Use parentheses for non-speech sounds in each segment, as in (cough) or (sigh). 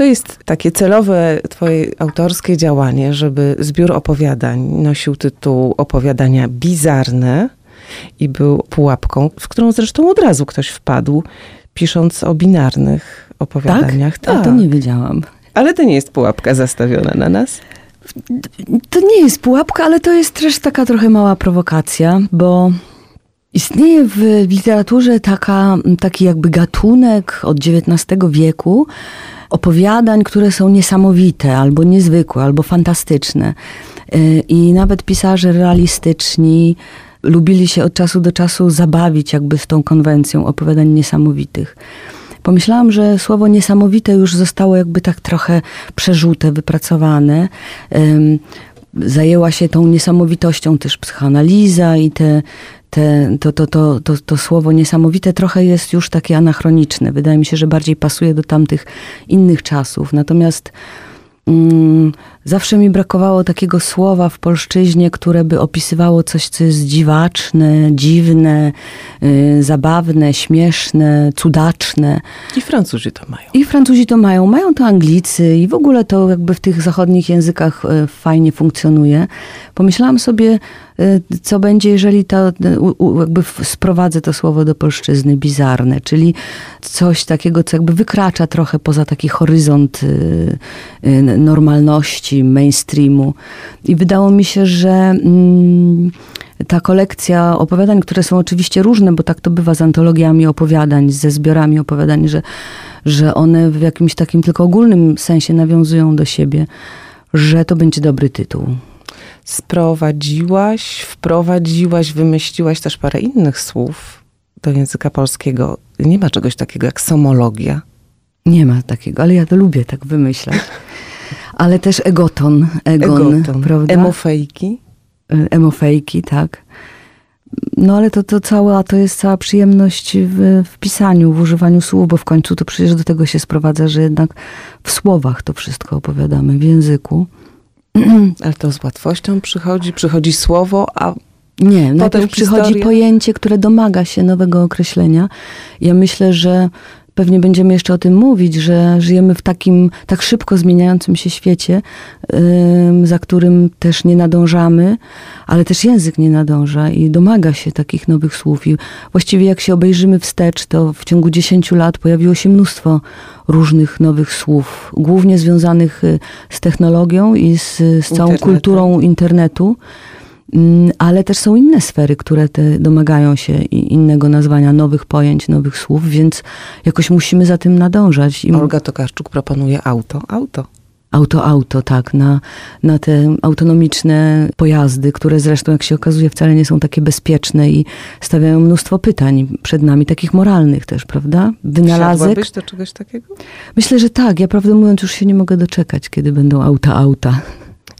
to jest takie celowe twoje autorskie działanie, żeby zbiór opowiadań nosił tytuł opowiadania bizarne i był pułapką, w którą zresztą od razu ktoś wpadł, pisząc o binarnych opowiadaniach. Tak? A to nie wiedziałam. Ale to nie jest pułapka zastawiona na nas? To nie jest pułapka, ale to jest też taka trochę mała prowokacja, bo istnieje w literaturze taka, taki jakby gatunek od XIX wieku opowiadań, które są niesamowite, albo niezwykłe, albo fantastyczne. Y, I nawet pisarze realistyczni lubili się od czasu do czasu zabawić jakby z tą konwencją opowiadań niesamowitych pomyślałam, że słowo niesamowite już zostało jakby tak trochę przerzute, wypracowane. Zajęła się tą niesamowitością też psychoanaliza i te, te, to, to, to, to, to słowo niesamowite trochę jest już takie anachroniczne. Wydaje mi się, że bardziej pasuje do tamtych innych czasów. Natomiast mm, Zawsze mi brakowało takiego słowa w polszczyźnie, które by opisywało coś, co jest dziwaczne, dziwne, yy, zabawne, śmieszne, cudaczne. I Francuzi to mają. I Francuzi to mają. Mają to Anglicy i w ogóle to jakby w tych zachodnich językach yy, fajnie funkcjonuje. Pomyślałam sobie, yy, co będzie, jeżeli to, jakby sprowadzę to słowo do polszczyzny, bizarne, czyli coś takiego, co jakby wykracza trochę poza taki horyzont y, y, normalności, mainstreamu. I wydało mi się, że mm, ta kolekcja opowiadań, które są oczywiście różne, bo tak to bywa z antologiami opowiadań, ze zbiorami opowiadań, że, że one w jakimś takim tylko ogólnym sensie nawiązują do siebie, że to będzie dobry tytuł. Sprowadziłaś, wprowadziłaś, wymyśliłaś też parę innych słów do języka polskiego. Nie ma czegoś takiego jak somologia. Nie ma takiego, ale ja to lubię tak wymyślać. (laughs) ale też egoton, egon, egoton. prawda? Emofejki. E, emofejki, tak. No ale to, to cała, to jest cała przyjemność w, w pisaniu, w używaniu słów, bo w końcu to przecież do tego się sprowadza, że jednak w słowach to wszystko opowiadamy, w języku. (clears throat) Ale to z łatwością przychodzi, przychodzi słowo, a nie, najpierw przychodzi historia. pojęcie, które domaga się nowego określenia. Ja myślę, że pewnie będziemy jeszcze o tym mówić, że żyjemy w takim tak szybko zmieniającym się świecie, za którym też nie nadążamy, ale też język nie nadąża i domaga się takich nowych słów. I właściwie jak się obejrzymy wstecz, to w ciągu 10 lat pojawiło się mnóstwo różnych nowych słów, głównie związanych y, z technologią i z, z całą kulturą internetu. Mm, ale też są inne sfery, które te domagają się innego nazwania, nowych pojęć, nowych słów, więc jakoś musimy za tym nadążać. I Olga Tokarczuk proponuje auto, auto. Auto, auto, tak, na, na te autonomiczne pojazdy, które zresztą, jak się okazuje, wcale nie są takie bezpieczne i stawiają mnóstwo pytań przed nami, takich moralnych też, prawda? Wynalazek. Wsiadłabyś do czegoś takiego? Myślę, że tak. Ja prawdę mówiąc już się nie mogę doczekać, kiedy będą auta, auta.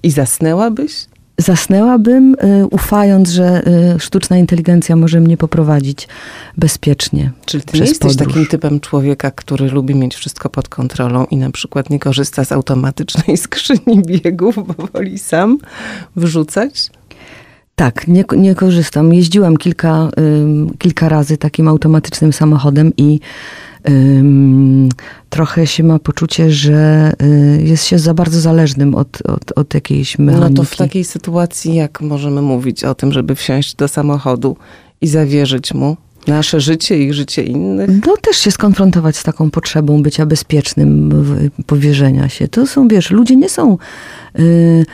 I zasnęłabyś? Zasnęłabym, y, ufając, że y, sztuczna inteligencja może mnie poprowadzić bezpiecznie. Czyli ty nie jesteś podróż. takim typem człowieka, który lubi mieć wszystko pod kontrolą i na przykład nie korzysta z automatycznej (laughs) skrzyni biegów, bo woli sam wrzucać? Tak, nie, nie korzystam. Jeździłam kilka, y, kilka razy takim automatycznym samochodem i trochę się ma poczucie, że y, jest się za bardzo zależnym od, od, od jakiejś mechaniki. No to w takiej sytuacji jak możemy mówić o tym, żeby wsiąść do samochodu i zawierzyć mu nasze życie i życie innych? No też się skonfrontować z taką potrzebą bycia bezpiecznym, powierzenia się. To są, wiesz, ludzie nie są... Yy,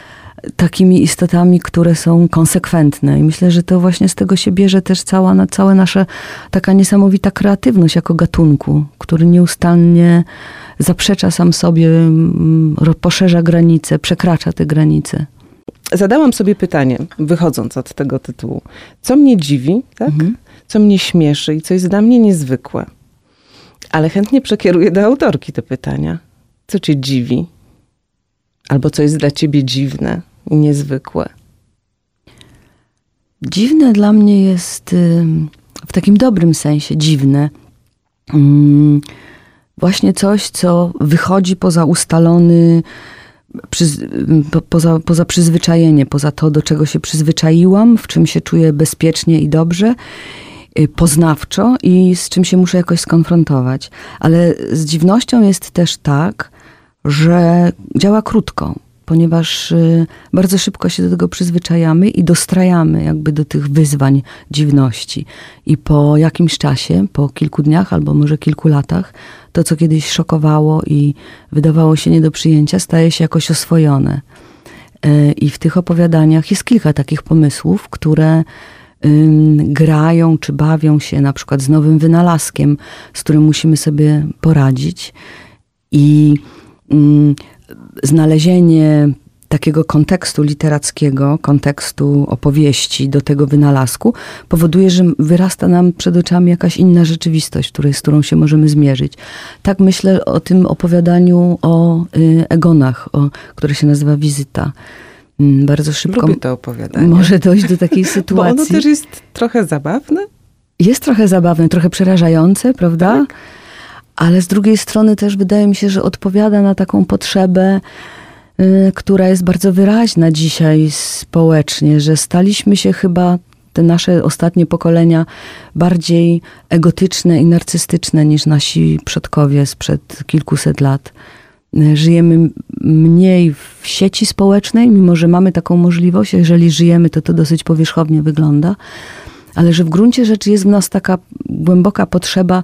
takimi istotami, które są konsekwentne. I myślę, że to właśnie z tego się bierze też cała, cała nasza taka niesamowita kreatywność jako gatunku, który nieustannie zaprzecza sam sobie, mm, poszerza granice, przekracza te granice. Zadałam sobie pytanie, wychodząc od tego tytułu. Co mnie dziwi, tak? Mhm. co mnie śmieszy i co jest dla mnie niezwykłe? Ale chętnie przekieruję do autorki te pytania. Co cię dziwi? Albo co jest dla ciebie dziwne i niezwykłe? Dziwne dla mnie jest w takim dobrym sensie dziwne. Właśnie coś, co wychodzi poza ustalony, poza, poza przyzwyczajenie, poza to, do czego się przyzwyczaiłam, w czym się czuję bezpiecznie i dobrze y, poznawczo i z czym się muszę jakoś skonfrontować. Ale z dziwnością jest też tak, że działa krótko, ponieważ y, bardzo szybko się do tego przyzwyczajamy i dostrajamy jakby do tych wyzwań dziwności. I po jakimś czasie, po kilku dniach albo może kilku latach, to co kiedyś szokowało i wydawało się nie do przyjęcia, staje się jakoś oswojone. Y, I w tych opowiadaniach jest kilka takich pomysłów, które grają czy bawią się na przykład z nowym wynalazkiem, z którym musimy sobie poradzić. I znalezienie takiego kontekstu literackiego, kontekstu opowieści do tego wynalazku, powoduje, że wyrasta nam przed oczami jakaś inna rzeczywistość, której, z którą się możemy zmierzyć. Tak myślę o tym opowiadaniu o y, Egonach, o, które się nazywa Wizyta. Mm, bardzo szybko Lubię to opowiadanie. może dojść do (laughs) takiej sytuacji. Bo ono też jest trochę zabawne. Jest trochę zabawne, trochę przerażające, prawda? Tak. Ale z drugiej strony też wydaje mi się, że odpowiada na taką potrzebę, y, która jest bardzo wyraźna dzisiaj społecznie, że staliśmy się chyba te nasze ostatnie pokolenia bardziej egotyczne i narcystyczne niż nasi przodkowie sprzed kilkuset lat. Żyjemy mniej w sieci społecznej, mimo że mamy taką możliwość. Jeżeli żyjemy, to to dosyć powierzchownie wygląda, ale że w gruncie rzeczy jest w nas taka głęboka potrzeba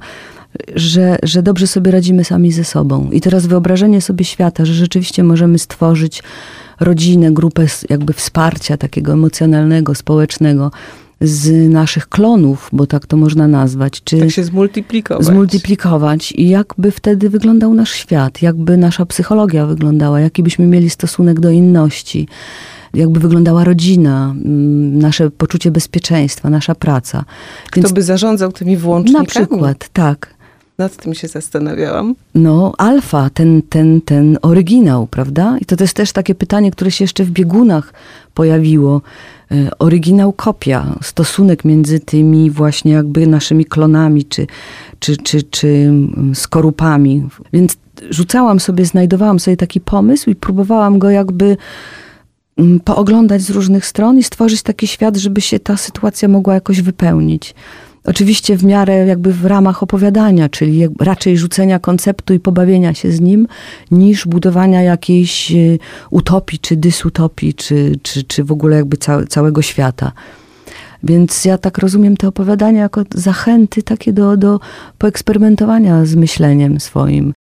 że, że dobrze sobie radzimy sami ze sobą. I teraz wyobrażenie sobie świata, że rzeczywiście możemy stworzyć rodzinę, grupę jakby wsparcia takiego emocjonalnego, społecznego z naszych klonów, bo tak to można nazwać. Czy tak się zmultiplikować. Zmultiplikować i jakby wtedy wyglądał nasz świat, jakby nasza psychologia wyglądała, jaki byśmy mieli stosunek do inności jakby wyglądała rodzina, mm, nasze poczucie bezpieczeństwa, nasza praca. Kto Więc, by zarządzał tymi włącznikami? Na przykład, tak. Nad tym się zastanawiałam. No, alfa, ten, ten, ten oryginał, prawda? I to jest też takie pytanie, które się jeszcze w biegunach pojawiło. E, oryginał, kopia, stosunek między tymi właśnie jakby naszymi klonami czy, czy, czy, czy mm, skorupami. Więc rzucałam sobie, znajdowałam sobie taki pomysł i próbowałam go jakby mm, pooglądać z różnych stron i stworzyć taki świat, żeby się ta sytuacja mogła jakoś wypełnić. Oczywiście w miarę jakby w ramach opowiadania, czyli raczej rzucenia konceptu i pobawienia się z nim, niż budowania jakiejś e, utopii, czy dysutopii, czy, czy, czy w ogóle jakby całe, całego świata. Więc ja tak rozumiem te opowiadania jako zachęty takie do, do poeksperymentowania z myśleniem swoim.